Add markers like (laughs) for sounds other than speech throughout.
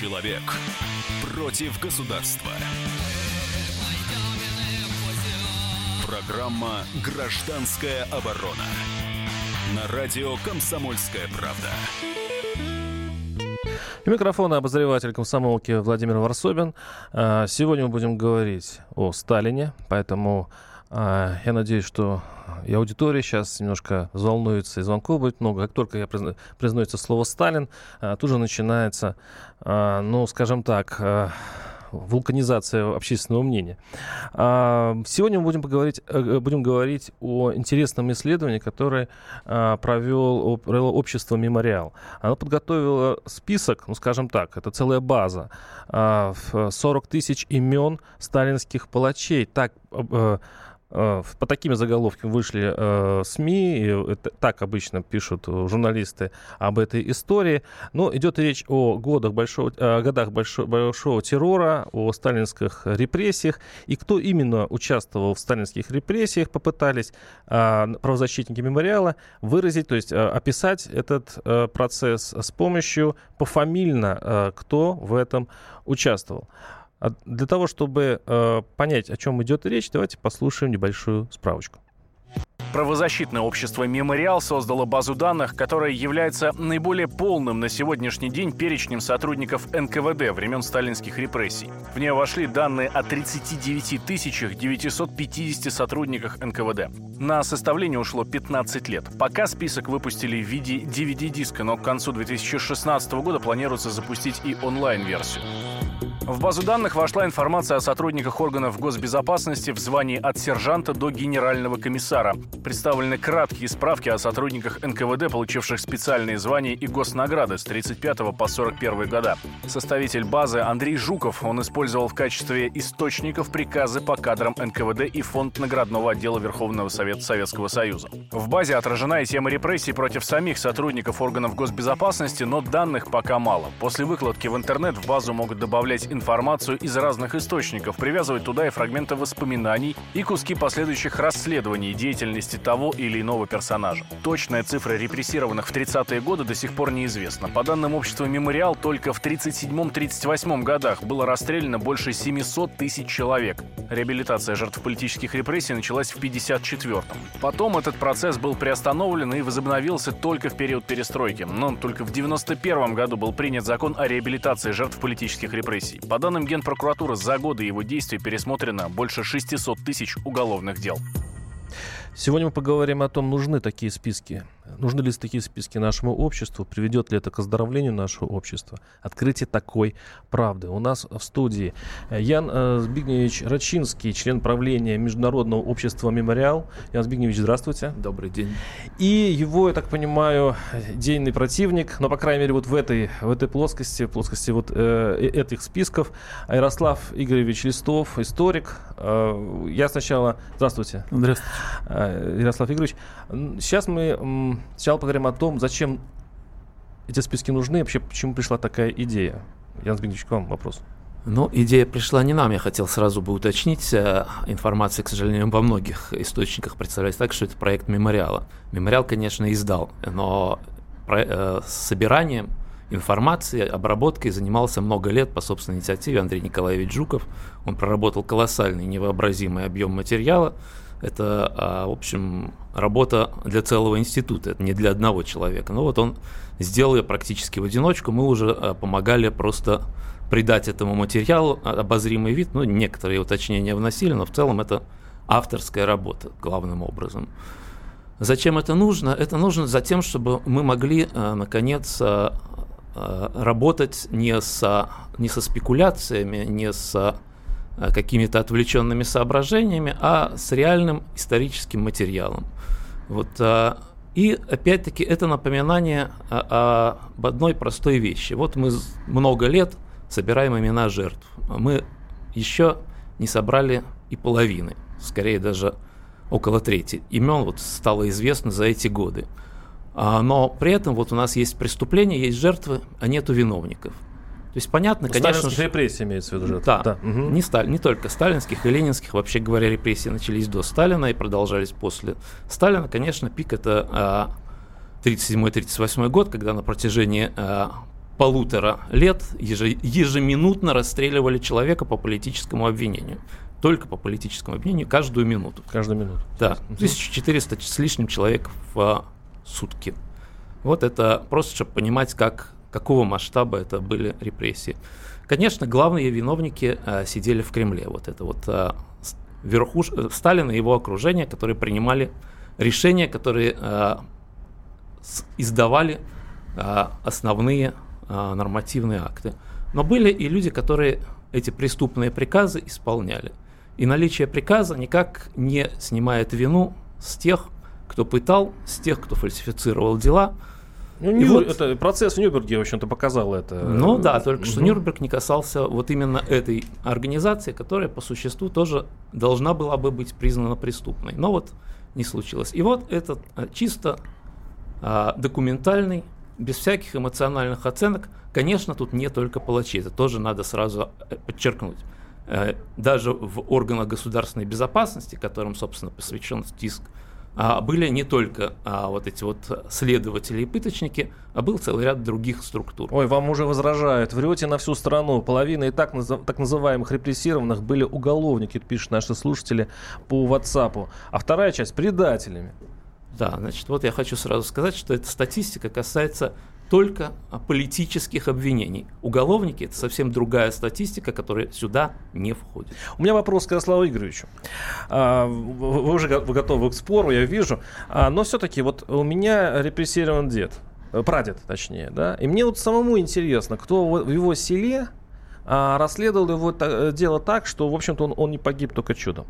Человек против государства. Программа «Гражданская оборона» на радио «Комсомольская правда». У микрофона обозреватель комсомолки Владимир Варсобин. А, сегодня мы будем говорить о Сталине, поэтому я надеюсь, что и аудитория сейчас немножко взволнуется, и звонков будет много. Как только я призна... произносится слово «Сталин», а, тут же начинается, ну, скажем так, вулканизация общественного мнения. Сегодня мы будем, поговорить, э, будем говорить о интересном исследовании, которое провел, провело общество «Мемориал». Оно подготовило список, ну, скажем так, это целая база, 40 тысяч имен сталинских палачей. Так э, Э, по такими заголовками вышли э, СМИ, и это, так обычно пишут журналисты об этой истории. Но идет речь о годах большого, о годах большого, большого террора, о сталинских репрессиях. И кто именно участвовал в сталинских репрессиях, попытались э, правозащитники мемориала выразить, то есть э, описать этот э, процесс с помощью пофамильно, э, кто в этом участвовал. А для того, чтобы э, понять, о чем идет речь, давайте послушаем небольшую справочку. Правозащитное общество «Мемориал» создало базу данных, которая является наиболее полным на сегодняшний день перечнем сотрудников НКВД времен сталинских репрессий. В нее вошли данные о 39 950 сотрудниках НКВД. На составление ушло 15 лет. Пока список выпустили в виде DVD-диска, но к концу 2016 года планируется запустить и онлайн-версию. В базу данных вошла информация о сотрудниках органов госбезопасности в звании от сержанта до генерального комиссара. Представлены краткие справки о сотрудниках НКВД, получивших специальные звания и госнаграды с 35 по 41 года. Составитель базы Андрей Жуков, он использовал в качестве источников приказы по кадрам НКВД и фонд наградного отдела Верховного Совета Советского Союза. В базе отражена и тема репрессий против самих сотрудников органов госбезопасности, но данных пока мало. После выкладки в интернет в базу могут добавлять информацию из разных источников, привязывать туда и фрагменты воспоминаний и куски последующих расследований деятельности того или иного персонажа. Точная цифра репрессированных в 30-е годы до сих пор неизвестна. По данным общества «Мемориал», только в 37-38 годах было расстреляно больше 700 тысяч человек. Реабилитация жертв политических репрессий началась в 54-м. Потом этот процесс был приостановлен и возобновился только в период перестройки. Но только в 91 году был принят закон о реабилитации жертв политических репрессий. По данным Генпрокуратуры, за годы его действий пересмотрено больше 600 тысяч уголовных дел. Сегодня мы поговорим о том, нужны такие списки Нужны ли такие списки нашему обществу? Приведет ли это к оздоровлению нашего общества? Открытие такой правды. У нас в студии э, Ян э, Збигневич Рачинский, член правления Международного общества «Мемориал». Ян Збигневич, здравствуйте. Добрый день. И его, я так понимаю, дейный противник, но, по крайней мере, вот в этой, в этой плоскости, в плоскости вот э, э этих списков, Ярослав Игоревич Листов, историк. Э, я сначала... Здравствуйте. Здравствуйте. Э, Ярослав Игоревич. Сейчас мы сначала поговорим о том, зачем эти списки нужны, вообще почему пришла такая идея. Ян Збигневич, к вам вопрос. Ну, идея пришла не нам, я хотел сразу бы уточнить. Э, информация, к сожалению, во многих источниках представляется так, что это проект мемориала. Мемориал, конечно, издал, но э, собиранием информации, обработкой занимался много лет по собственной инициативе Андрей Николаевич Жуков. Он проработал колоссальный невообразимый объем материала, это, а, в общем, работа для целого института, это не для одного человека. Но вот он сделал ее практически в одиночку, мы уже а, помогали просто придать этому материалу обозримый вид, ну, некоторые уточнения вносили, но в целом это авторская работа главным образом. Зачем это нужно? Это нужно за тем, чтобы мы могли, а, наконец, работать не, со, не со спекуляциями, не с какими-то отвлеченными соображениями, а с реальным историческим материалом. Вот, а, и опять-таки это напоминание об одной простой вещи. Вот мы много лет собираем имена жертв. Мы еще не собрали и половины, скорее даже около трети имен вот стало известно за эти годы. А, но при этом вот у нас есть преступления, есть жертвы, а нету виновников. То есть понятно, ну, конечно... Сталинских репрессий имеется в виду. Да, да. Угу. Не, сталь, не только сталинских и ленинских. Вообще говоря, репрессии начались до Сталина и продолжались после Сталина. Конечно, пик это 37-38 а, год, когда на протяжении а, полутора лет ежеминутно расстреливали человека по политическому обвинению. Только по политическому обвинению каждую минуту. Каждую минуту. Да, 1400 с лишним человек в сутки. Вот это просто, чтобы понимать, как, какого масштаба это были репрессии. Конечно, главные виновники а, сидели в Кремле. Вот это вот а, верхуш... Сталин и его окружение, которые принимали решения, которые с... издавали а, основные а, нормативные акты. Но были и люди, которые эти преступные приказы исполняли. И наличие приказа никак не снимает вину с тех, кто пытал, с тех, кто фальсифицировал дела. Ну, Нью... вот... это процесс в Нюрнберге, в общем-то, показал это. Ну да, только угу. что Нюрнберг не касался вот именно этой организации, которая по существу тоже должна была бы быть признана преступной. Но вот не случилось. И вот этот а, чисто а, документальный без всяких эмоциональных оценок. Конечно, тут не только палачи, это тоже надо сразу э, подчеркнуть. Э, даже в органах государственной безопасности, которым, собственно, посвящен ТИСК, а, были не только а, вот эти вот следователи и пыточники, а был целый ряд других структур. Ой, вам уже возражают. Врете на всю страну. Половина и так, так называемых репрессированных были уголовники, пишут наши слушатели по WhatsApp. А вторая часть – предателями. Да, значит, вот я хочу сразу сказать, что эта статистика касается только политических обвинений. Уголовники – это совсем другая статистика, которая сюда не входит. У меня вопрос к Ярославу Игоревичу. А, вы уже готовы к спору, я вижу. А, но все-таки вот у меня репрессирован дед, э, прадед точнее, да, и мне вот самому интересно, кто в его селе а, расследовал его э, дело так, что, в общем-то, он, он не погиб только чудом.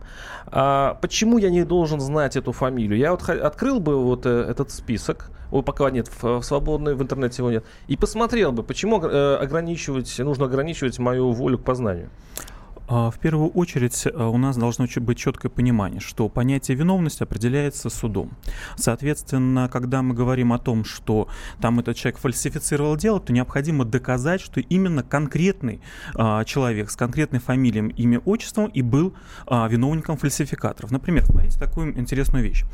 А, почему я не должен знать эту фамилию? Я вот открыл бы вот э, этот список, его пока нет в, в свободной, в интернете его нет, и посмотрел бы, почему э, ограничивать, нужно ограничивать мою волю к познанию. А, в первую очередь а, у нас должно быть четкое понимание, что понятие виновности определяется судом. Соответственно, когда мы говорим о том, что там этот человек фальсифицировал дело, то необходимо доказать, что именно конкретный а, человек с конкретной фамилией, имя, отчеством и был а, виновником фальсификаторов. Например, смотрите такую интересную вещь.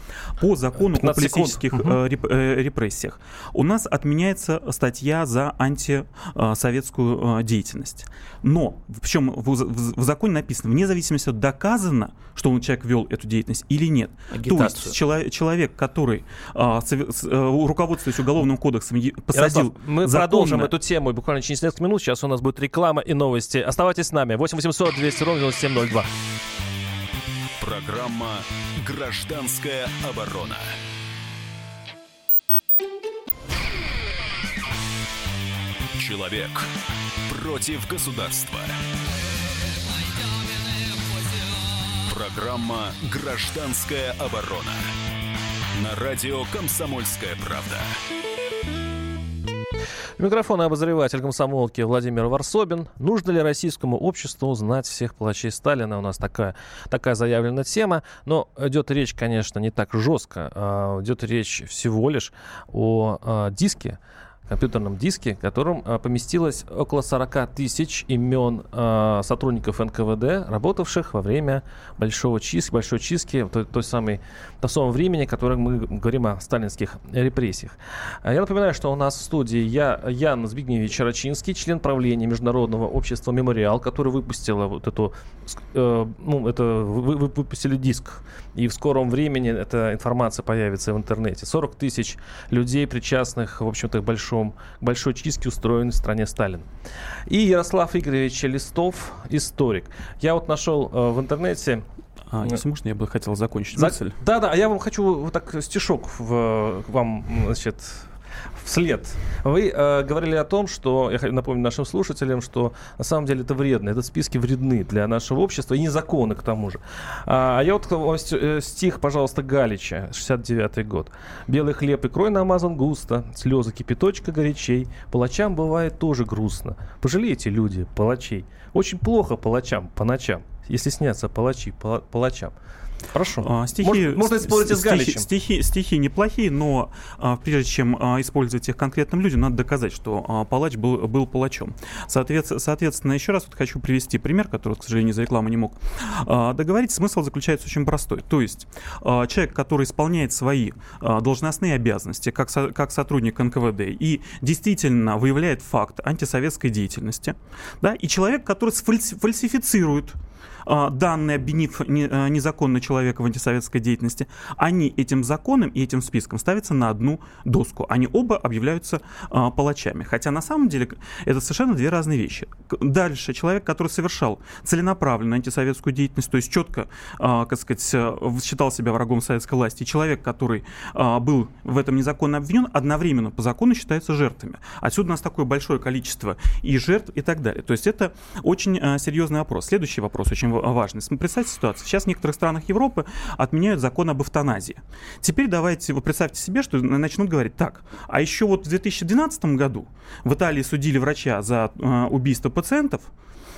По закону о политических угу. реп, э, репрессиях у нас отменяется статья за антисоветскую деятельность. Но, причем в, в, в законе написано, вне зависимости от доказано, что он человек вел эту деятельность или нет. Агитацию. То есть человек, человек который а, с, а, руководствуясь уголовным кодексом, посадил Ярослав, Мы законно... продолжим эту тему буквально через несколько минут. Сейчас у нас будет реклама и новости. Оставайтесь с нами. 8 800 200 ровно 9702. Программа «Гражданская оборона». Человек против государства. Программа «Гражданская оборона». На радио «Комсомольская правда». Микрофон обозреватель комсомолки Владимир Варсобин. Нужно ли российскому обществу знать всех палачей Сталина? У нас такая, такая заявлена тема. Но идет речь, конечно, не так жестко. А идет речь всего лишь о а, диске, компьютерном диске, в котором а, поместилось около 40 тысяч имен а, сотрудников НКВД, работавших во время большого чистки, большой чистки, той, той самой, до самого времени, которое мы говорим о сталинских репрессиях. А я напоминаю, что у нас в студии я, Ян Збигневич Рачинский, член правления Международного общества «Мемориал», который выпустила вот эту, э, ну, это, вы выпустили диск, и в скором времени эта информация появится в интернете. 40 тысяч людей, причастных, в общем-то, к большому большом, большой чистке, устроенной в стране Сталин. И Ярослав Игоревич Листов, историк. Я вот нашел э, в интернете а, если можно, я бы хотел закончить За... мысль. Да, да, а я вам хочу вот так стишок в, вам, значит, вслед. Вы э, говорили о том, что, я напомню нашим слушателям, что на самом деле это вредно. Этот списки вредны для нашего общества и незаконны к тому же. А, а я вот э, стих, пожалуйста, Галича, 69-й год. «Белый хлеб и крой намазан густо, слезы кипяточка горячей, палачам бывает тоже грустно. Пожалейте, люди, палачей. Очень плохо палачам по ночам, если снятся палачи палачам». Хорошо. А, стихи, Можно- можно спорить и с Галичем. стихи, стихи неплохие, но а, прежде чем а, использовать их конкретным людям, надо доказать, что а, палач был, был палачом. Соответ- соответственно, еще раз вот хочу привести пример, который, к сожалению, за рекламу не мог а, договорить. Смысл заключается очень простой. То есть а, человек, который исполняет свои а, должностные обязанности как, со- как сотрудник НКВД и действительно выявляет факт антисоветской деятельности, да, и человек, который сфальси- фальсифицирует а, данные, обвинив а, незаконно человека в антисоветской деятельности, они этим законом и этим списком ставятся на одну доску. Они оба объявляются а, палачами. Хотя на самом деле это совершенно две разные вещи. Дальше человек, который совершал целенаправленную антисоветскую деятельность, то есть четко, а, как сказать, а, в- считал себя врагом советской власти, человек, который а, был в этом незаконно обвинен, одновременно по закону считаются жертвами. Отсюда у нас такое большое количество и жертв и так далее. То есть это очень а, серьезный вопрос. Следующий вопрос очень ва- важный. Представьте ситуацию. Сейчас в некоторых странах Европы отменяют закон об эвтаназии. Теперь давайте, вы представьте себе, что на- начнут говорить так. А еще вот в 2012 году в Италии судили врача за а, убийство пациентов,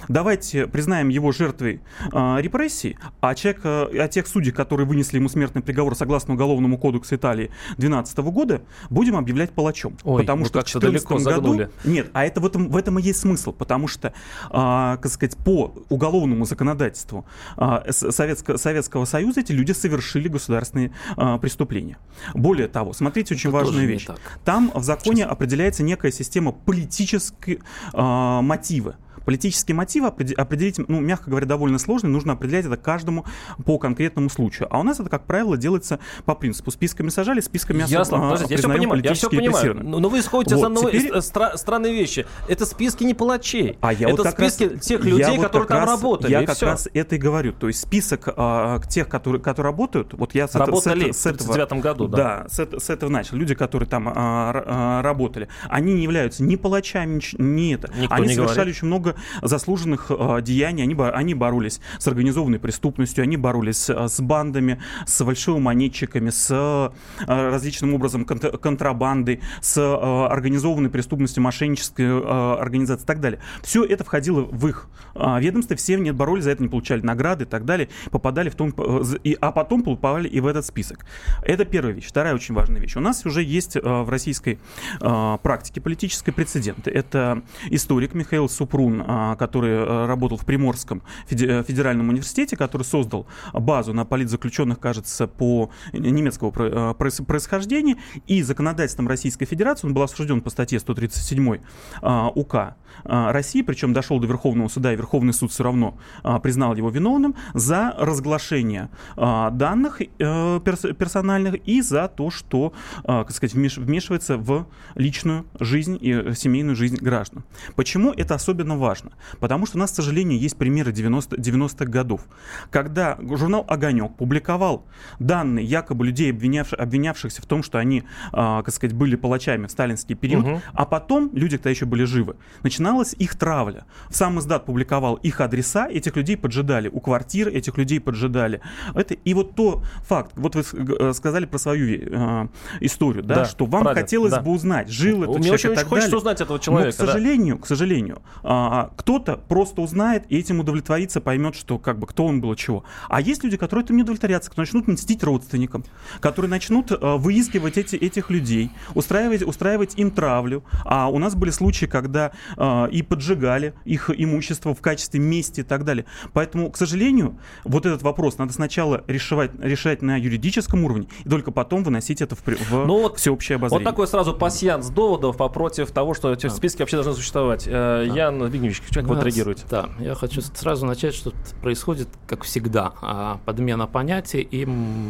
Давайте признаем его жертвой а, репрессий, а, человек, а, а тех судей, которые вынесли ему смертный приговор согласно Уголовному кодексу Италии 2012 года, будем объявлять палачом. Ой, потому что в как-то далеко 2014 году... загнули. Нет, а это в этом, в этом и есть смысл, потому что, а, как сказать, по уголовному законодательству С- Советско- Советского Союза эти люди совершили государственные а, преступления. Более того, смотрите, очень Это важную вещь. Там в законе определяется некая система политической а, мотива. Политические мотивы опреди- определить, ну, мягко говоря, довольно сложно, нужно определять это каждому по конкретному случаю. А у нас это, как правило, делается по принципу. Списками сажали, списками особ- Ясно, а, подождите, я все понимаю, я все понимаю. Но, вы исходите Вот, одной теперь- э, стра- странной вещи. Это списки не палачей. А я это вот как раз- списки тех людей, вот которые там раз- работали. Я как всё. раз это и говорю. То есть список а, тех, которые, которые работают, вот я с, с Работали это- с в этого... 39 году, да. Да, с, с этого начал. Люди, которые там р- а, работали, они не являются ни палачами, ни это. Никто они не совершали говорит. очень много заслуженных а, деяний. Они, они боролись с организованной преступностью, они боролись с бандами, с фальшивомонетчиками, с а, различным образом конт- контрабандой, с организованной преступностью, мошеннической организацией и так далее. Все это входило в их ведомство, все не боролись за это, не получали награды и так далее, попадали в том, э, а потом попали и в этот список. Это первая вещь. Вторая очень важная вещь. У нас уже есть в российской практике политической прецеденты. Это историк Михаил Супрун, а, который а, работал в Приморском э, федеральном университете, который создал базу на политзаключенных, кажется, по немецкого э, проис- происхождения, и законодательством Российской Федерации он был осужден по статье 137 а, УК России, причем дошел до Верховного суда, и Верховный суд все равно а, признал его виновным за разглашение а, данных э, перс- персональных и за то, что, а, как сказать, вмеш- вмешивается в личную жизнь и э, семейную жизнь граждан. Почему это особенно важно? Потому что у нас, к сожалению, есть примеры 90 90-х годов, когда журнал «Огонек» публиковал данные якобы людей, обвинявших, обвинявшихся в том, что они, а, как сказать, были палачами в сталинский период, Мгм. а потом люди, когда еще были живы, начиналась их травля. Сам издат публиковал их адреса, этих людей поджидали у квартир, этих людей поджидали. Это, и вот то факт, вот вы э, сказали про свою э, историю, да, Да, что вам правильно, хотелось да. бы узнать, жил этот Мне человек очень, и очень так хочется далее. узнать этого Но, человека. к да. сожалению, к сожалению, а, кто-то просто узнает и этим удовлетворится, поймет, что как бы кто он был и чего. А есть люди, которые этим не удовлетворятся, которые начнут мстить родственникам, которые начнут а, выискивать эти, этих людей, устраивать, устраивать им травлю. А у нас были случаи, когда а, и поджигали их имущество в качестве мести и так далее. Поэтому, к сожалению, вот этот вопрос надо сначала решать, решать на юридическом уровне, и только потом выносить это в, в Ну вот- всеобщее обозрение. Вот такой сразу пасьянс доводов а против того, что эти списки вообще должны существовать. Э, Ян Вигневич, как вы Да, отреагируете? Да, я хочу сразу начать, что происходит, как всегда, а, подмена понятий и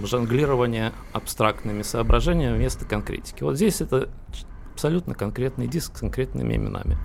жонглирование абстрактными соображениями вместо конкретики. Вот здесь это абсолютно конкретный диск с конкретными именами.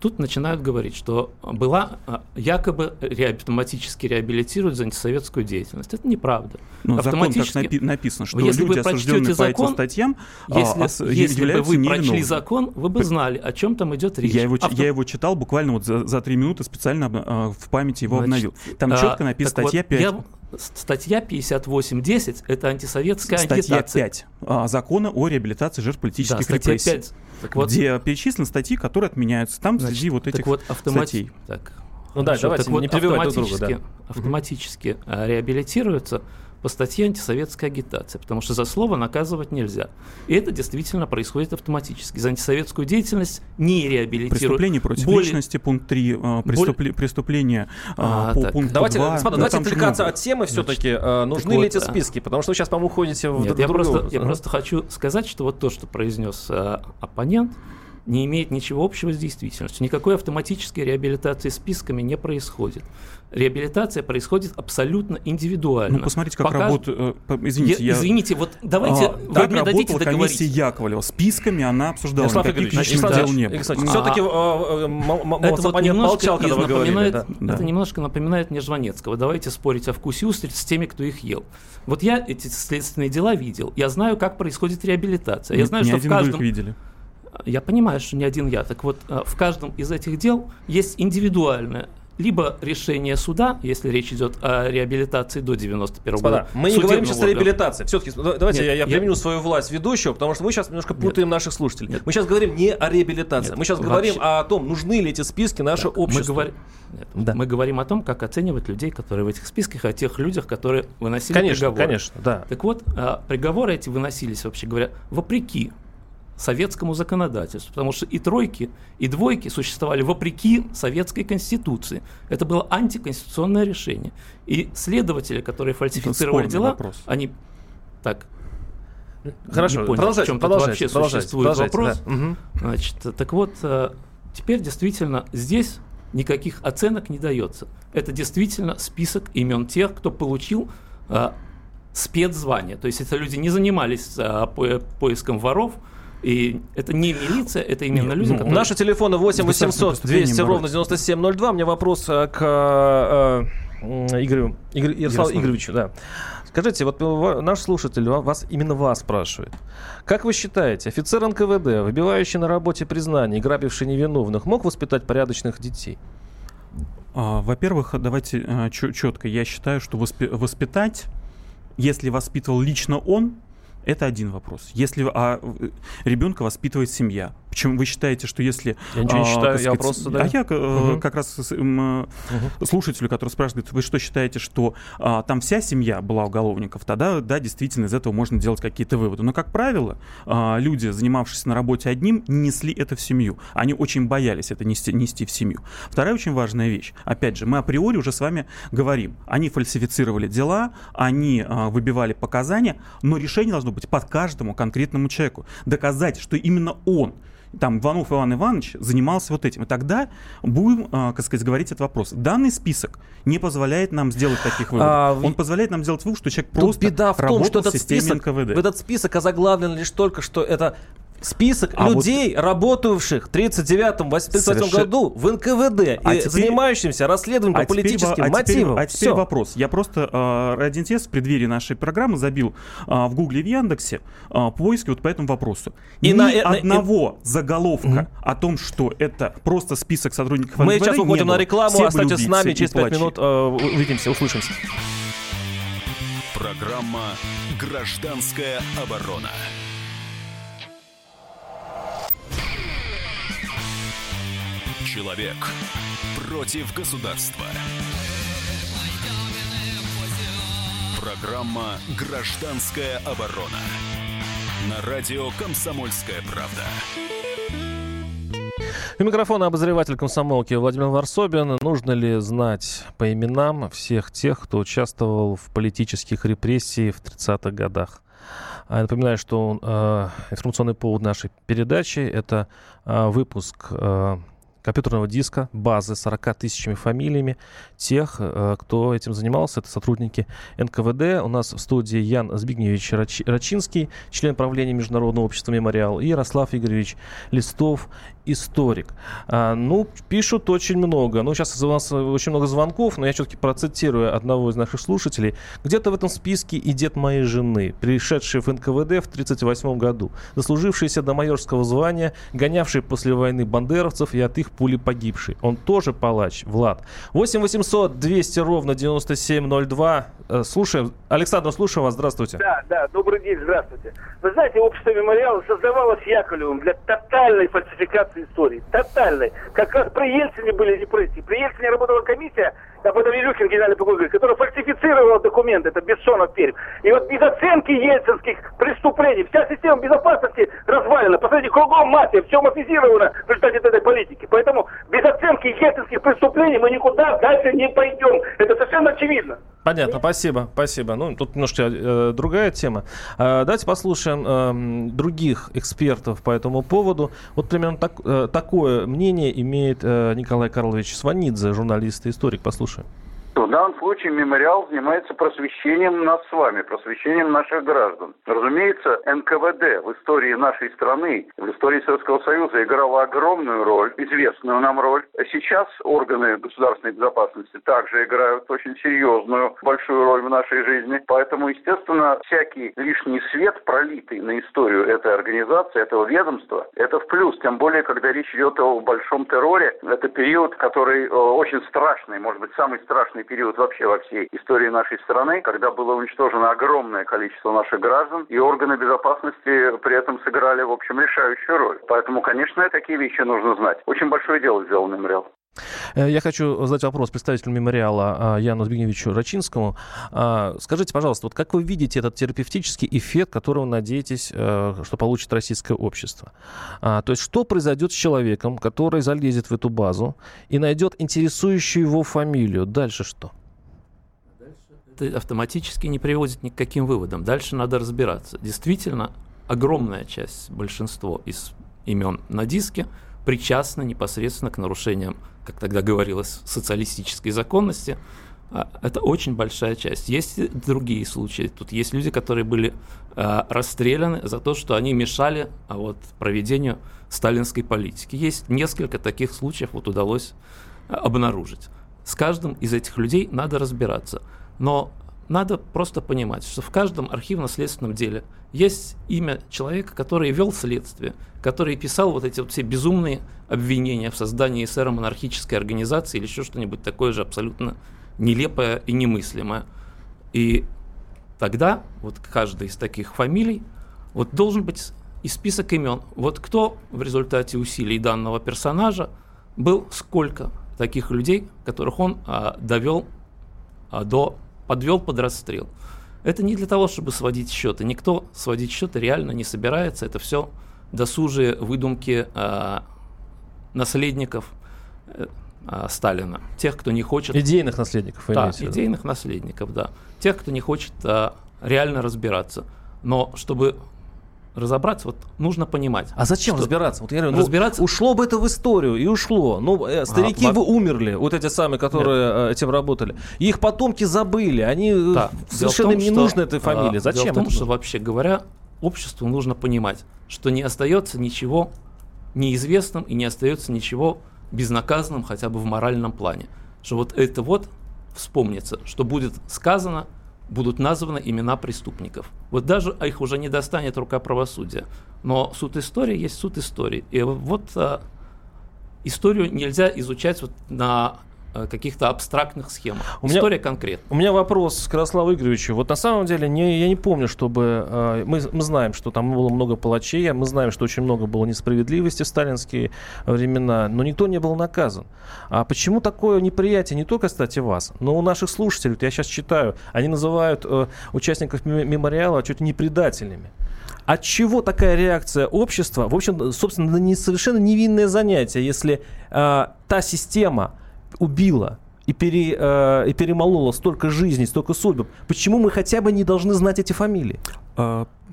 Тут начинают говорить, что была а, якобы автоматически реабилитируют за антисоветскую деятельность. Это неправда. Но закон так автоматически- напи- написано, что Если люди, осужденные прочтете по этим закон, статьям, а, Если, ос- если бы вы прочли невиновными. закон, вы бы знали, о чем там идет речь. Я его, Авто- я его читал буквально вот за, за три минуты, специально а, в памяти его Значит, обновил. Там а, четко написано так вот, статья 5. я- статья 58.10 это антисоветская Статья агитация. 5 а, закона о реабилитации жертв Да, политических статья репрессий. 5. Так вот, где перечислены статьи, которые отменяются. Там значит, среди вот так этих вот, автомати- статей. Так. Ну да, Хорошо, давайте так вот, не перебивать друг друга. автоматически, Да. автоматически э, реабилитируются по статье антисоветская агитация, потому что за слово наказывать нельзя. И это действительно происходит автоматически. За антисоветскую деятельность не реабилитируют. Преступление против более... личности, пункт 3, а, преступ... более... преступление а, по так. пункту давайте, 2. Смотри, давайте отвлекаться много. от темы все-таки. А, нужны ли вот, эти списки? Потому что вы сейчас, по-моему, уходите в Нет, я, просто, я просто хочу сказать, что вот то, что произнес а, оппонент, не имеет ничего общего с действительностью. Никакой автоматической реабилитации списками не происходит. Реабилитация происходит абсолютно индивидуально. Ну, посмотрите, как работает... Э, извините, я, я... Извините, вот давайте... А, вы так мне дадите договорить. комиссия Яковлева. Списками она обсуждала. Ярослав Никаких личных дел не было. Кстати, все-таки а, это вот молчал, когда вы говорили. Да. Это немножко напоминает мне Жванецкого. Давайте спорить о вкусе устриц с теми, кто их ел. Вот я эти следственные дела видел. Я знаю, как происходит реабилитация. Я знаю, что в каждом... видели. Я понимаю, что не один я. Так вот, э, в каждом из этих дел есть индивидуальное либо решение суда, если речь идет о реабилитации до 91 Господа, года. Мы не говорим сейчас о реабилитации. Все-таки давайте Нет, я, я применю свою власть ведущего, потому что мы сейчас немножко путаем Нет. наших слушателей. Нет. Мы сейчас говорим не о реабилитации. Нет, мы сейчас вообще. говорим о том, нужны ли эти списки наше так, обществу. Мы, говор... Нет, да. мы говорим о том, как оценивать людей, которые в этих списках, о тех людях, которые выносили конечно, приговоры. Конечно, да. Так вот, а, приговоры эти выносились, вообще говоря, вопреки советскому законодательству, потому что и тройки, и двойки существовали вопреки советской конституции. Это было антиконституционное решение. И следователи, которые фальсифицировали дела, вопрос. они так Хорошо, не понял, продолжайте, в чем тут вообще существует вопрос. Да. Угу. Значит, так вот, э, теперь действительно здесь никаких оценок не дается. Это действительно список имен тех, кто получил а, спецзвание. То есть это люди не занимались по, поиском воров, и это не милиция, это именно Нет, люди, ну, которые... Наши телефоны 8 800 200 ровно 9702. У меня вопрос э, к э, э, Игорю, Игорь, Ярославу Игоревичу. Да. Скажите, вот наш слушатель вас, именно вас спрашивает. Как вы считаете, офицер НКВД, выбивающий на работе признание, грабивший невиновных, мог воспитать порядочных детей? А, во-первых, давайте четко. Я считаю, что воспитать, если воспитывал лично он, это один вопрос. Если а, ребенка воспитывает семья, почему вы считаете, что если... Я ничего не а, считаю, сказать, я просто... Да. А я угу. как раз угу. слушателю, который спрашивает, вы что считаете, что а, там вся семья была уголовников, тогда, да, действительно, из этого можно делать какие-то выводы. Но, как правило, а, люди, занимавшиеся на работе одним, не несли это в семью. Они очень боялись это нести, нести в семью. Вторая очень важная вещь. Опять же, мы априори уже с вами говорим. Они фальсифицировали дела, они выбивали показания, но решение должно быть под каждому конкретному человеку. Доказать, что именно он там Иванов Иван Иванович занимался вот этим. И тогда будем, а, как сказать, говорить этот вопрос. Данный список не позволяет нам сделать таких выводов. А, Он позволяет нам сделать вывод, что человек Тут просто беда в том, что этот список, НКВД. этот список озаглавлен лишь только, что это список а людей, вот... работавших в 1939 году в НКВД а и теперь... занимающимся расследованием а по политическим теперь, мотивам. А теперь, а теперь вопрос. Я просто э, ради интереса в преддверии нашей программы забил э, в Гугле и в Яндексе э, поиски вот по этому вопросу. И Ни на, э, одного и... заголовка mm-hmm. о том, что это просто список сотрудников Мы сейчас уходим на рекламу. Оставайтесь с нами. Через 5 минут э, увидимся, услышимся. Программа «Гражданская оборона». Человек против государства. Программа «Гражданская оборона». На радио «Комсомольская правда». У микрофона обозреватель комсомолки Владимир Варсобин. Нужно ли знать по именам всех тех, кто участвовал в политических репрессиях в 30-х годах? А, напоминаю, что э, информационный повод нашей передачи – это э, выпуск э, компьютерного диска, базы с 40 тысячами фамилиями тех, э, кто этим занимался. Это сотрудники НКВД. У нас в студии Ян Збигневич Рачинский, член правления Международного общества «Мемориал», и Ярослав Игоревич Листов, историк. А, ну, пишут очень много. Ну, сейчас у нас очень много звонков, но я все-таки процитирую одного из наших слушателей. Где-то в этом списке и дед моей жены, пришедший в НКВД в 1938 году, заслужившийся до майорского звания, гонявший после войны бандеровцев и от их пули погибший. Он тоже палач, Влад. 8 800 200 ровно 9702. Э, слушаем. Александр, слушаю вас. Здравствуйте. Да, да, добрый день, здравствуйте. Вы знаете, общество мемориала создавалось Яковлевым для тотальной фальсификации манипуляции истории, тотальной. Как раз при Ельцине были репрессии. При Ельцине работала комиссия, об этом Илюхин, генеральный прокурор, который фальсифицировал документы, это Бессонов Пермь. И вот без оценки ельцинских преступлений, вся система безопасности развалена. Посмотрите, кругом мафия, все мафизировано в результате этой политики. Поэтому без оценки ельцинских преступлений мы никуда дальше не пойдем. Это совершенно очевидно. Понятно, спасибо, спасибо. Ну, тут немножко э, другая тема. Э, давайте послушаем э, других экспертов по этому поводу. Вот примерно так, э, такое мнение имеет э, Николай Карлович Сванидзе, журналист и историк. Послушаем души. В данном случае мемориал занимается просвещением нас с вами, просвещением наших граждан. Разумеется, НКВД в истории нашей страны, в истории Советского Союза играла огромную роль, известную нам роль. Сейчас органы государственной безопасности также играют очень серьезную, большую роль в нашей жизни. Поэтому, естественно, всякий лишний свет, пролитый на историю этой организации, этого ведомства, это в плюс. Тем более, когда речь идет о большом терроре. Это период, который э, очень страшный, может быть, самый страшный период вообще во всей истории нашей страны, когда было уничтожено огромное количество наших граждан, и органы безопасности при этом сыграли, в общем, решающую роль. Поэтому, конечно, такие вещи нужно знать. Очень большое дело сделал мемориал. Э, я хочу задать вопрос представителю мемориала а, Яну Збигневичу Рачинскому. А, скажите, пожалуйста, вот как вы видите этот терапевтический эффект, который вы надеетесь, э, что получит российское общество? А, то есть что произойдет с человеком, который залезет в эту базу и найдет интересующую его фамилию? Дальше что? Это автоматически не приводит ни к каким выводам. Дальше надо разбираться. Действительно, огромная часть, большинство из имен на диске причастны непосредственно к нарушениям как тогда говорилось, социалистической законности, а, это очень большая часть. Есть другие случаи. Тут есть люди, которые были а, расстреляны за то, что они мешали а, вот, проведению сталинской политики. Есть несколько таких случаев, вот удалось обнаружить. С каждым из этих людей надо разбираться. Но надо просто понимать, что в каждом архивно-следственном деле есть имя человека, который вел следствие, который писал вот эти вот все безумные обвинения в создании СР монархической организации или еще что-нибудь такое же абсолютно нелепое и немыслимое. И тогда вот каждый из таких фамилий вот должен быть и список имен. Вот кто в результате усилий данного персонажа был, сколько таких людей, которых он а, довел а, до подвел под расстрел. Это не для того, чтобы сводить счеты. Никто сводить счеты реально не собирается. Это все досужие выдумки э, наследников э, Сталина. Тех, кто не хочет... Идейных наследников. Да, идейных наследников, да. Тех, кто не хочет э, реально разбираться. Но чтобы разобраться, вот нужно понимать. А зачем что... разбираться? Вот я говорю, ну, разбираться... ушло бы это в историю, и ушло. Ну, э, старики а, вы умерли, вот эти самые, которые Нет. Э, этим работали. И их потомки забыли, они э, да. совершенно им не что, нужны этой фамилии. Зачем? Дело в том, что вообще говоря, обществу нужно понимать, что не остается ничего неизвестным и не остается ничего безнаказанным хотя бы в моральном плане. Что вот это вот вспомнится, что будет сказано, будут названы имена преступников. Вот даже их уже не достанет рука правосудия. Но суд истории есть суд истории. И вот а, историю нельзя изучать вот на каких-то абстрактных схемах. У История конкретная. У меня вопрос к Ярославу Игоревичу. Вот на самом деле не, я не помню, чтобы... Э, мы, мы знаем, что там было много палачей, а мы знаем, что очень много было несправедливости в сталинские времена, но никто не был наказан. А почему такое неприятие не только, кстати, вас, но у наших слушателей, вот я сейчас читаю, они называют э, участников мемориала чуть ли не предателями. От чего такая реакция общества? В общем, собственно, не совершенно невинное занятие, если э, та система, убила и, пере, э, и перемолола столько жизней, столько судеб, почему мы хотя бы не должны знать эти фамилии?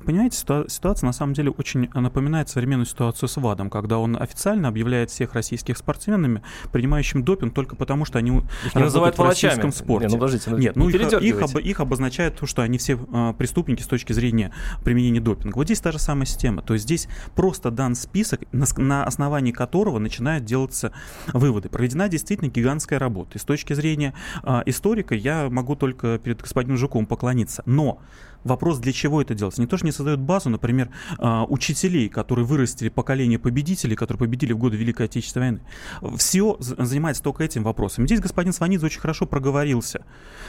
Понимаете, ситуация на самом деле очень напоминает современную ситуацию с ВАДом, когда он официально объявляет всех российских спортсменами, принимающими допинг только потому, что они их называют в российском спорте. Не, ну, подождите, ну, Нет, ну их, их, об, их обозначает то, что они все э, преступники с точки зрения применения допинга. Вот здесь та же самая система. То есть здесь просто дан список, на, на основании которого начинают делаться выводы. Проведена действительно гигантская работа. И с точки зрения э, историка я могу только перед господином Жуковым поклониться. Но Вопрос, для чего это делается? Никто же не создает базу, например, а, учителей, которые вырастили поколение победителей, которые победили в годы Великой Отечественной войны. Все занимается только этим вопросом. Здесь господин Сванидзе очень хорошо проговорился.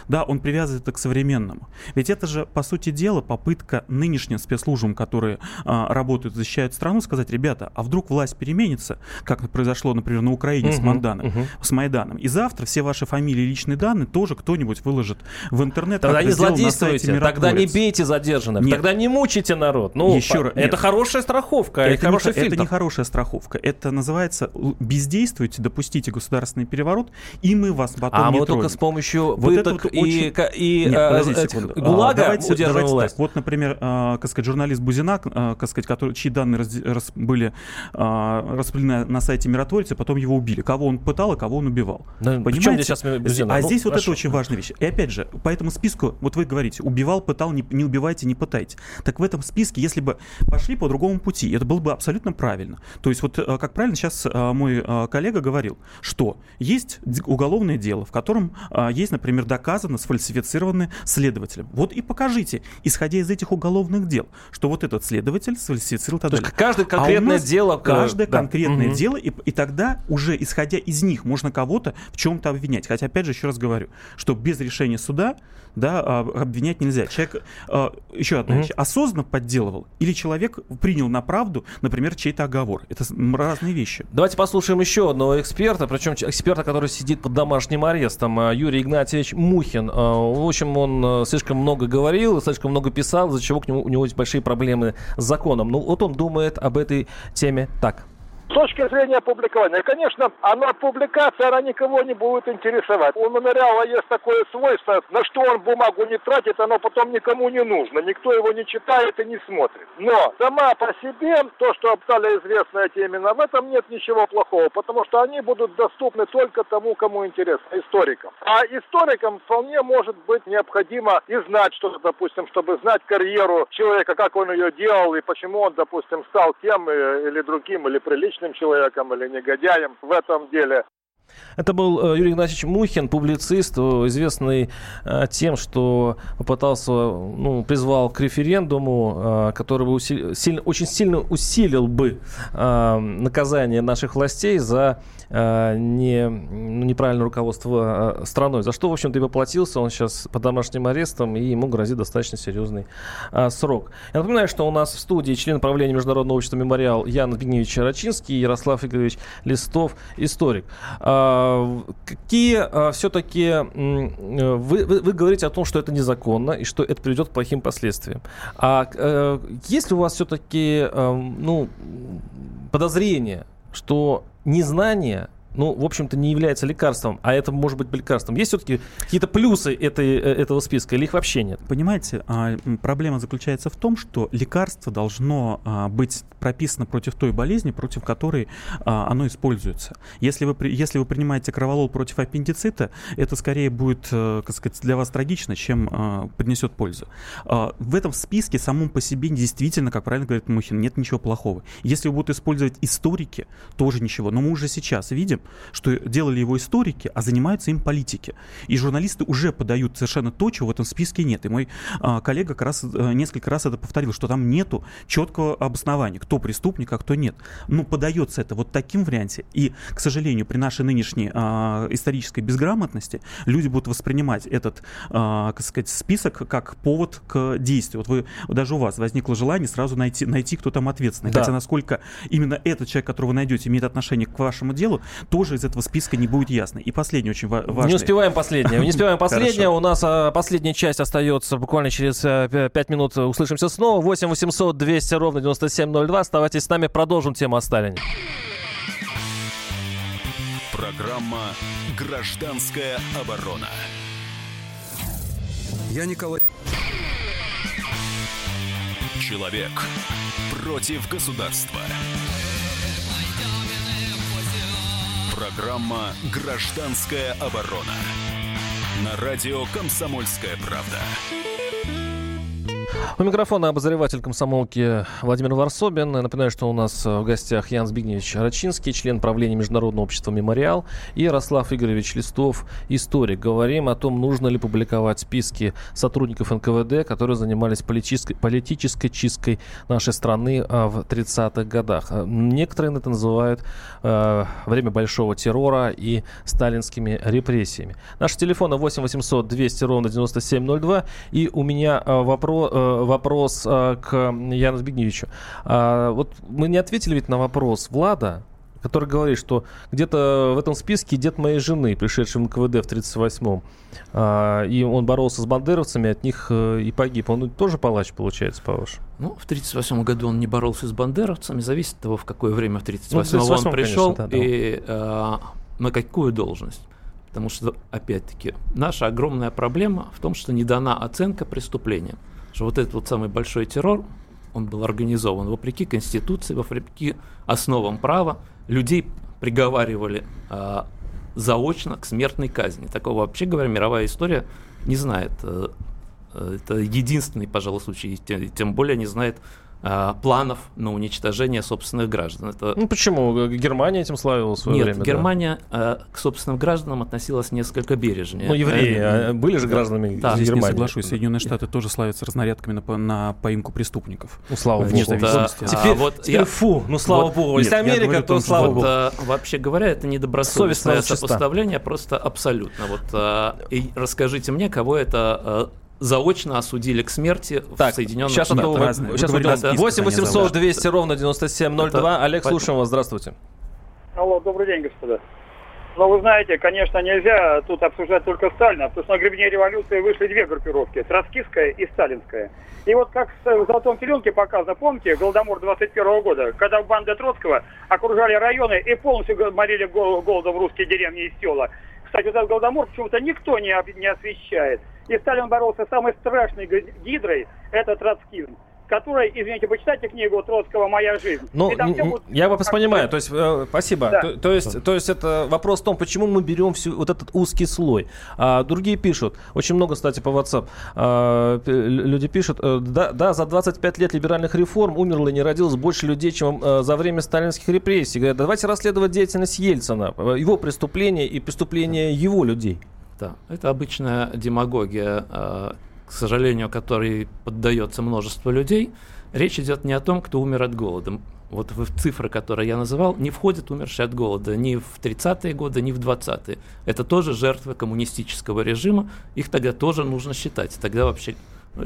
Да, он привязывает это к современному. Ведь это же, по сути дела, попытка нынешним спецслужбам, которые а, работают, защищают страну, сказать, ребята, а вдруг власть переменится, как произошло, например, на Украине uh-huh, с Майданом, uh-huh. с Майданом. И завтра все ваши фамилии и личные данные тоже кто-нибудь выложит в интернет. Тогда не злодействуйте, тогда не бейте задержанных, Нет. тогда не мучите народ. Ну, Еще раз, это нет. хорошая страховка, это, это хороший не, фильтр. Это не хорошая страховка, это называется бездействуйте, допустите государственный переворот, и мы вас потом а не мы троем. только с помощью вот вот и, очень... и Нет, э, э, ГУЛАГа а, давайте, удерживаем давайте власть. Так. Вот, например, э, как сказать, журналист Бузина, э, как сказать, который, чьи данные раз, раз, были э, распределены на сайте Миротворца, потом его убили. Кого он пытал, а кого он убивал. Да, Понимаете? Здесь сейчас Бузина? А ну, здесь хорошо. вот это очень важная вещь. И опять же, по этому списку, вот вы говорите, убивал, пытал, не, не убивайте, не пытайте. Так в этом списке, если бы пошли по другому пути, это было бы абсолютно правильно. То есть вот э, как правильно сейчас э, мой э, коллега говорил, что есть уголовное дело, в котором есть, например, доказано сфальсифицированное следователем. Вот и покажите, исходя из этих уголовных дел, что вот этот следователь сфальсифицировал тогда. Каждое конкретное а дело. Каждое да. конкретное угу. дело, и, и тогда уже исходя из них можно кого-то в чем-то обвинять. Хотя, опять же, еще раз говорю, что без решения суда да, а, обвинять нельзя. Человек, а, еще одна вещь, осознанно подделывал или человек принял на правду, например, чей-то оговор. Это разные вещи. Давайте послушаем еще одного эксперта, причем эксперта, который сидит под домашним арестом, а, Юрий Игнатьевич Мухин. В общем, он слишком много говорил, слишком много писал, из-за чего к нему, у него есть большие проблемы с законом. Ну, вот он думает об этой теме так. С точки зрения публикования, конечно, она публикация, она никого не будет интересовать. У мемориала есть такое свойство, на что он бумагу не тратит, оно потом никому не нужно. Никто его не читает и не смотрит. Но сама по себе, то, что стали известны эти имена, в этом нет ничего плохого, потому что они будут доступны только тому, кому интересно, историкам. А историкам вполне может быть необходимо и знать что-то, допустим, чтобы знать карьеру человека, как он ее делал и почему он, допустим, стал тем э, или другим, или приличным приличным человеком или негодяем в этом деле. Это был э, Юрий Игнатьевич Мухин, публицист, э, известный э, тем, что попытался, ну, призвал к референдуму, который бы усили, сильно, очень сильно усилил бы наказание наших властей за не, ну, неправильное руководство страной. За что, в общем-то, и воплотился. Он сейчас под домашним арестом, и ему грозит достаточно серьезный срок. Я напоминаю, что у нас в студии член правления Международного общества «Мемориал» Ян Збигневич Рачинский и Ярослав Игоревич Листов, историк. А, какие а, все-таки вы, вы, вы говорите о том, что это незаконно и что это приведет к плохим последствиям. А э, есть ли у вас все-таки ну, подозрение, что незнание ну, в общем-то, не является лекарством, а это может быть лекарством. Есть все-таки какие-то плюсы этой, э, этого списка или их вообще нет? Понимаете, а, проблема заключается в том, что лекарство должно а, быть прописано против той болезни, против которой а, оно используется. Если вы, если вы принимаете кроволол против аппендицита, это скорее будет, э, как сказать, для вас трагично, чем принесет пользу. В этом списке самом по себе действительно, как правильно говорит Мухин, нет ничего плохого. Если вы будут использовать историки, тоже ничего. Но мы уже сейчас видим, что делали его историки, а занимаются им политики. И журналисты уже подают совершенно то, чего в этом списке нет. И мой а, коллега как раз а, несколько раз это повторил, что там нету четкого обоснования, кто преступник, а кто нет. Но подается это вот таким варианте. И, к сожалению, при нашей нынешней а, исторической безграмотности люди будут воспринимать этот, а, как сказать, список как повод к действию. Вот вы даже у вас возникло желание сразу найти, найти кто там ответственный. Да. Хотя насколько именно этот человек, которого вы найдете, имеет отношение к вашему делу, тоже из этого списка не будет ясно. И последнее очень важное. Не успеваем последнее. Не успеваем последнее. У нас а, последняя часть остается буквально через а, 5 минут. Услышимся снова. 8 800 200 ровно 9702. Оставайтесь с нами. Продолжим тему о Сталине. Программа «Гражданская оборона». Я Николай... Человек против государства. Программа «Гражданская оборона» на радио «Комсомольская правда». У микрофона обозреватель комсомолки Владимир Варсобин. Напоминаю, что у нас в гостях Ян Збигневич Рачинский, член правления Международного общества «Мемориал», и Ярослав Игоревич Листов, историк. Говорим о том, нужно ли публиковать списки сотрудников НКВД, которые занимались политической, политической чисткой нашей страны а, в 30-х годах. Некоторые это называют э, время большого террора и сталинскими репрессиями. Наши телефоны 8 800 200 ровно 9702. И у меня э, вопрос... Э, вопрос э, к Яну Збигневичу. А, вот мы не ответили ведь на вопрос Влада, который говорит, что где-то в этом списке дед моей жены, пришедший в НКВД в 1938-м, а, и он боролся с бандеровцами, от них э, и погиб. Он тоже палач, получается, по-вашему? Ну, в 1938 году он не боролся с бандеровцами, зависит от того, в какое время в 1938 ну, он пришел конечно, да, да. и э, на какую должность. Потому что, опять-таки, наша огромная проблема в том, что не дана оценка преступления что вот этот вот самый большой террор, он был организован вопреки Конституции, вопреки основам права. Людей приговаривали а, заочно к смертной казни. Такого вообще говоря, мировая история не знает. Э, э, это единственный, пожалуй, случай, тем более не знает а, планов на уничтожение собственных граждан. Это... Ну почему? Германия этим славилась в свое Нет, время. Нет, Германия да? к собственным гражданам относилась несколько бережнее. Ну, евреи э, были же гражданами да. Здесь Германии. не соглашусь. Соединенные Штаты тоже славятся разнарядками на, на поимку преступников. Ну, слава богу. Да, теперь, а, вот теперь я, фу, ну слава вот, богу. Если Америка, говорю, то слава богу. А, вообще говоря, это недобросовестное сопоставление, просто абсолютно. Вот а, и расскажите мне, кого это а, заочно осудили к смерти так, в Соединенных сейчас Штатах. Это, разные. сейчас говорим, это 8 800 200 ровно 9702. Это, Олег, по... слушаем вас. Здравствуйте. Алло, добрый день, господа. Но вы знаете, конечно, нельзя тут обсуждать только Сталина, потому что на гребне революции вышли две группировки, троцкистская и сталинская. И вот как в «Золотом теленке» показано, помните, Голодомор 21 года, когда банды Троцкого окружали районы и полностью морили голодом русские деревни и села. Кстати, вот этот Голодомор почему-то никто не, не освещает. И Сталин боролся с самой страшной гидрой, это троцкизм которая, извините, почитайте книгу Троцкого «Моя жизнь». Ну, я вас понимаю, то есть, э, спасибо. Да. То, то, есть, то есть это вопрос в том, почему мы берем всю, вот этот узкий слой. А, другие пишут, очень много, кстати, по WhatsApp, а, люди пишут, э, да, да, за 25 лет либеральных реформ умерло и не родилось больше людей, чем э, за время сталинских репрессий. Говорят, давайте расследовать деятельность Ельцина, его преступления и преступления его людей. Да, это обычная демагогия, э, к сожалению, которой поддается множество людей. Речь идет не о том, кто умер от голода. Вот в цифры, которые я называл, не входят умершие от голода ни в 30-е годы, ни в 20-е. Это тоже жертвы коммунистического режима. Их тогда тоже нужно считать. Тогда вообще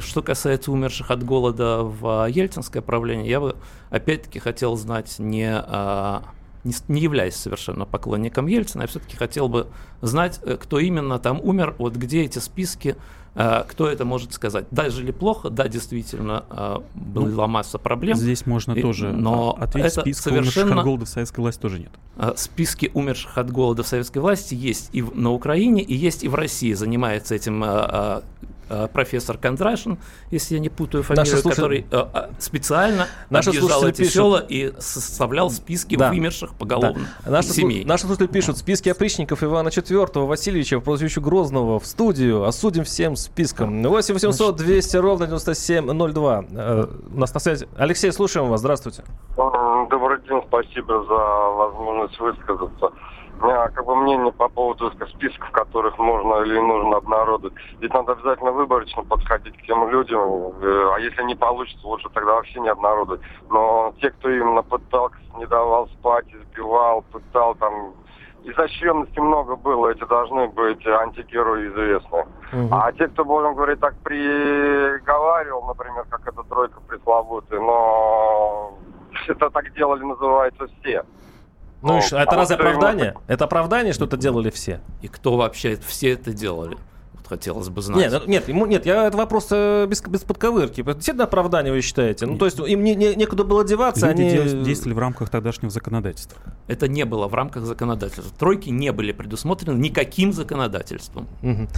что касается умерших от голода в ельцинское правление, я бы опять-таки хотел знать не а, не, не являясь совершенно поклонником Ельцина, я все-таки хотел бы знать, э, кто именно там умер, вот где эти списки, э, кто это может сказать. Даже ли плохо? Да, действительно, э, была ну, масса проблем. Здесь можно и, тоже но ответить, списка совершенно... умерших от голода в советской власти тоже нет. Списки умерших от голода в советской власти есть и на Украине, и есть и в России. Занимается этим профессор Кондрашин, если я не путаю фамилию, слушатели... который э, э, специально наши объезжал эти пишут... села и составлял списки да. вымерших поголовно да. наши семей. Наши слушатели пишут, списки опричников Ивана IV, Васильевича, прозвищу Грозного в студию, осудим всем списком. 8 800 200 ровно 9702. У нас на связи. Алексей, слушаем вас, здравствуйте. Добрый день, спасибо за возможность высказаться. Как бы мнение по поводу списков, которых можно или нужно обнародовать. Ведь надо обязательно выборочно подходить к тем людям, э, а если не получится, лучше тогда вообще не обнародовать. Но те, кто именно пытался, не давал спать, избивал, пытал там изощренности много было, эти должны быть антигерои известны. Угу. А те, кто, будем говорить, так приговаривал, например, как эта тройка пресловутая, но (laughs) это так делали, называется, все. Ну, ну это а разве оправдание? Это оправдание, что это делали все? И кто вообще все это делали? Хотелось бы знать. Нет, нет, ему, нет, я, это вопрос э, без, без подковырки. Действительно оправдание вы считаете? Ну, то есть им не, не, некуда было деваться, Люди они... действовали в рамках тогдашнего законодательства. Это не было в рамках законодательства. Тройки не были предусмотрены никаким законодательством. Угу.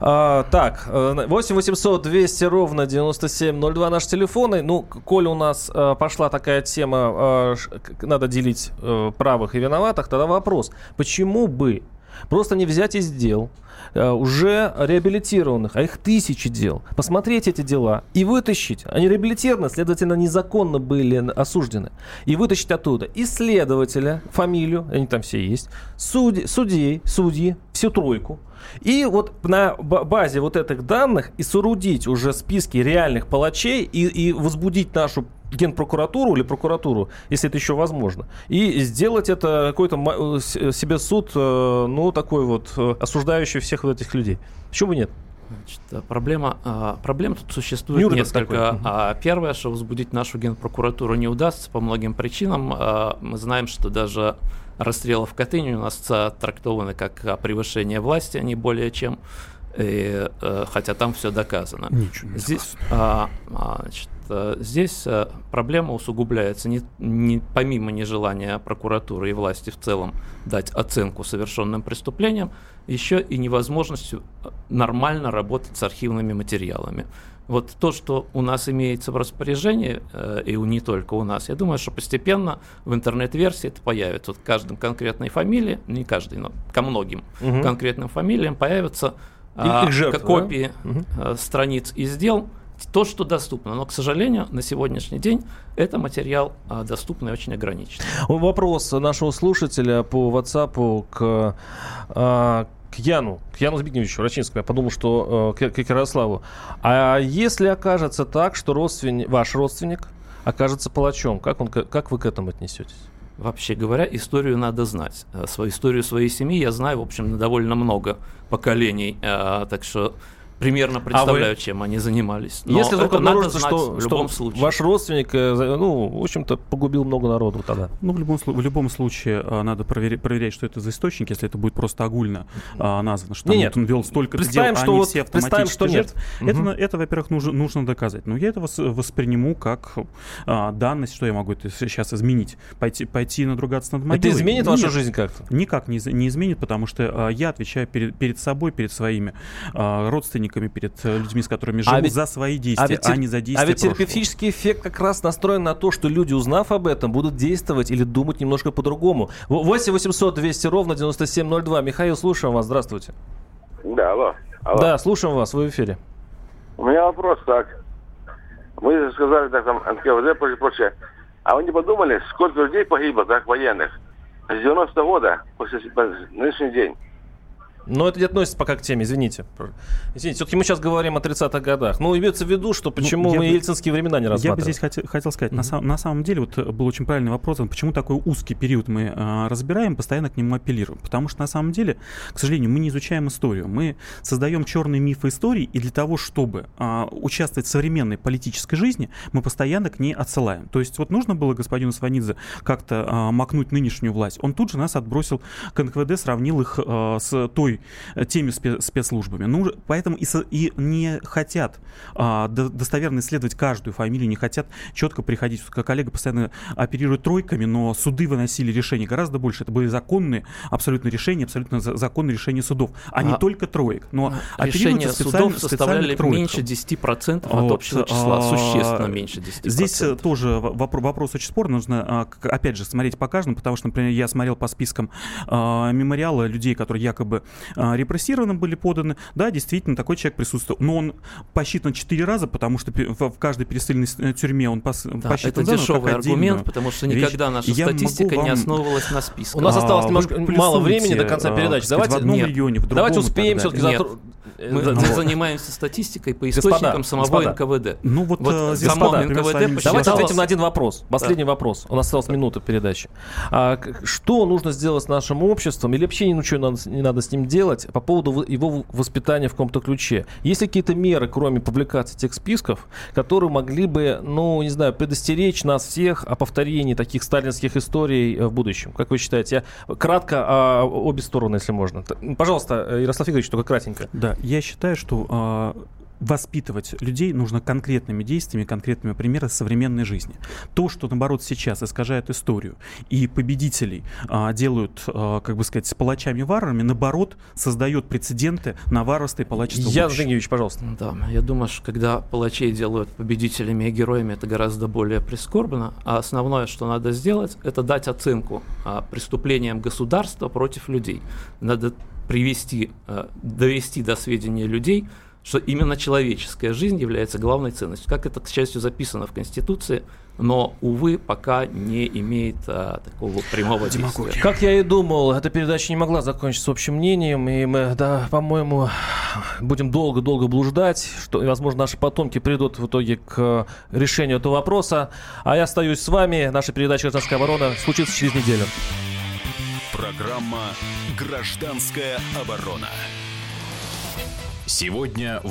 А, так, 8 800 200 ровно 9702 наш телефон. Ну, коль у нас а, пошла такая тема, а, надо делить а, правых и виноватых, тогда вопрос, почему бы Просто не взять из дел э, уже реабилитированных, а их тысячи дел, посмотреть эти дела и вытащить. Они реабилитированы, следовательно, незаконно были осуждены. И вытащить оттуда исследователя, фамилию, они там все есть, судей, судей, судьи, всю тройку. И вот на базе вот этих данных и соорудить уже списки реальных палачей и, и возбудить нашу генпрокуратуру или прокуратуру, если это еще возможно, и сделать это какой-то э, себе суд, э, ну, такой вот, э, осуждающий всех вот этих людей. Почему бы нет? Значит, проблема, а, проблем тут существует Нюрнберг несколько. Такой. А, первое, что возбудить нашу генпрокуратуру не удастся по многим причинам. А, мы знаем, что даже расстрелы в Катыни у нас трактованы как превышение власти, а не более чем. И, хотя там все доказано. Ничего не Здесь, а, а, значит, Э, здесь э, проблема усугубляется не, не, помимо нежелания прокуратуры и власти в целом дать оценку совершенным преступлениям, еще и невозможностью э, нормально работать с архивными материалами. Вот то, что у нас имеется в распоряжении, и не только у нас, я думаю, что постепенно в интернет-версии это появится. Вот каждым конкретной фамилии, не каждой, но ко многим угу. конкретным фамилиям появятся а, жертв, копии да? страниц из дел, то, что доступно. Но, к сожалению, на сегодняшний день это материал а, доступный и очень ограничен. Вопрос нашего слушателя по WhatsApp к, а, к Яну, к Яну Збигневичу Рачинскому. Я подумал, что э, к, к Ярославу. А если окажется так, что родственник, ваш родственник окажется палачом, как, он, как вы к этому отнесетесь? Вообще говоря, историю надо знать. Э, свою историю своей семьи я знаю, в общем, довольно много поколений. Э, так что примерно представляю, а вы... чем они занимались. Но Если вдруг обнаружится, что, в любом что случае. ваш родственник, э, ну, в общем-то, погубил много народу тогда. Ну, в любом, в любом случае, а, надо проверять, проверять, что это за источник, если это будет просто огульно а, названо, что нет, вот он вел столько дел, что они вот, все автоматически что нет. Это, угу. это во-первых, нужно, нужно доказать. Но я это восприниму как а, данность, что я могу это сейчас изменить. Пойти, пойти надругаться над могилой. Это изменит нет, вашу жизнь как-то? Никак не, не изменит, потому что а, я отвечаю перед, перед собой, перед своими а, родственниками, перед э, людьми, с которыми живу, а ведь, за свои действия, а, ведь, а не за действия А ведь терапевтический эффект как раз настроен на то, что люди, узнав об этом, будут действовать или думать немножко по-другому. 8 800 200 ровно 9702. Михаил, слушаем вас. Здравствуйте. Да, алло. алло. Да, слушаем вас. Вы в эфире. У меня вопрос так. Мы сказали, так, там, НКВД, прочее, прочее. А вы не подумали, сколько людей погибло, так, военных, с 90 -го года, после нынешний день? Но это не относится пока к теме, извините. Извините, все-таки мы сейчас говорим о 30-х годах. Ну, имеется в виду, что почему ну, мы бы, ельцинские времена не рассматриваем. Я бы здесь хотел, хотел сказать, mm-hmm. на, на самом деле, вот был очень правильный вопрос, почему такой узкий период мы а, разбираем, постоянно к нему апеллируем. Потому что на самом деле, к сожалению, мы не изучаем историю. Мы создаем черные мифы истории, и для того, чтобы а, участвовать в современной политической жизни, мы постоянно к ней отсылаем. То есть вот нужно было господину Сванидзе как-то а, макнуть нынешнюю власть. Он тут же нас отбросил к НКВД, сравнил их а, с той Э, теми спецслужбами. Ну, поэтому и, со, и не хотят а, достоверно исследовать каждую фамилию, не хотят четко приходить. Как коллега постоянно оперирует тройками, но суды выносили решения гораздо больше. Это были законные абсолютно решения, абсолютно законные решения судов, а, а не только троек. Но а, решения судов составляли меньше 10% от вот, общего числа, а, существенно меньше 10%. Здесь э, тоже вопрос, вопрос очень спорный. Нужно, а, опять же, смотреть по каждому, потому что, например, я смотрел по спискам мемориала людей, которые якобы репрессированным были поданы. Да, действительно, такой человек присутствовал. Но он посчитан четыре раза, потому что в каждой пересыльной э, тюрьме он пос, да, посчитан. Это дешевый аргумент, потому что никогда вещь. наша я статистика вам... не основывалась на списках. У нас осталось а, немножко мало времени до конца а, передачи. Давайте, в одном нет. регионе, в другом Давайте успеем все-таки Нет. Мы, мы занимаемся статистикой по источникам господа, самого господа. НКВД. Ну вот, вот э, господа, НКВД Давайте ответим на один вопрос. Последний да. вопрос. У нас осталась минута передачи. А, что нужно сделать с нашим обществом, или вообще ничего не надо, не надо с ним делать по поводу его воспитания в каком-то ключе? Есть ли какие-то меры, кроме публикации тех списков, которые могли бы, ну, не знаю, предостеречь нас всех о повторении таких сталинских историй э, в будущем? Как вы считаете? Я кратко а, обе стороны, если можно. Пожалуйста, Ярослав Игоревич, только кратенько. Да, я считаю, что воспитывать людей нужно конкретными действиями, конкретными примерами современной жизни. То, что, наоборот, сейчас искажает историю и победителей а, делают, а, как бы сказать, с палачами-варварами, наоборот, создает прецеденты на варварство и палачество Ян Зингевич, пожалуйста. Да, я думаю, что когда палачей делают победителями и героями, это гораздо более прискорбно. А основное, что надо сделать, это дать оценку а, преступлениям государства против людей. Надо привести, а, довести до сведения людей, что именно человеческая жизнь является главной ценностью. Как это, к счастью, записано в Конституции, но, увы, пока не имеет а, такого прямого действия. Как я и думал, эта передача не могла закончиться общим мнением, и мы, да, по-моему, будем долго-долго блуждать, что, возможно, наши потомки придут в итоге к решению этого вопроса. А я остаюсь с вами. Наша передача «Гражданская оборона» случится через неделю. Программа «Гражданская оборона». Сегодня в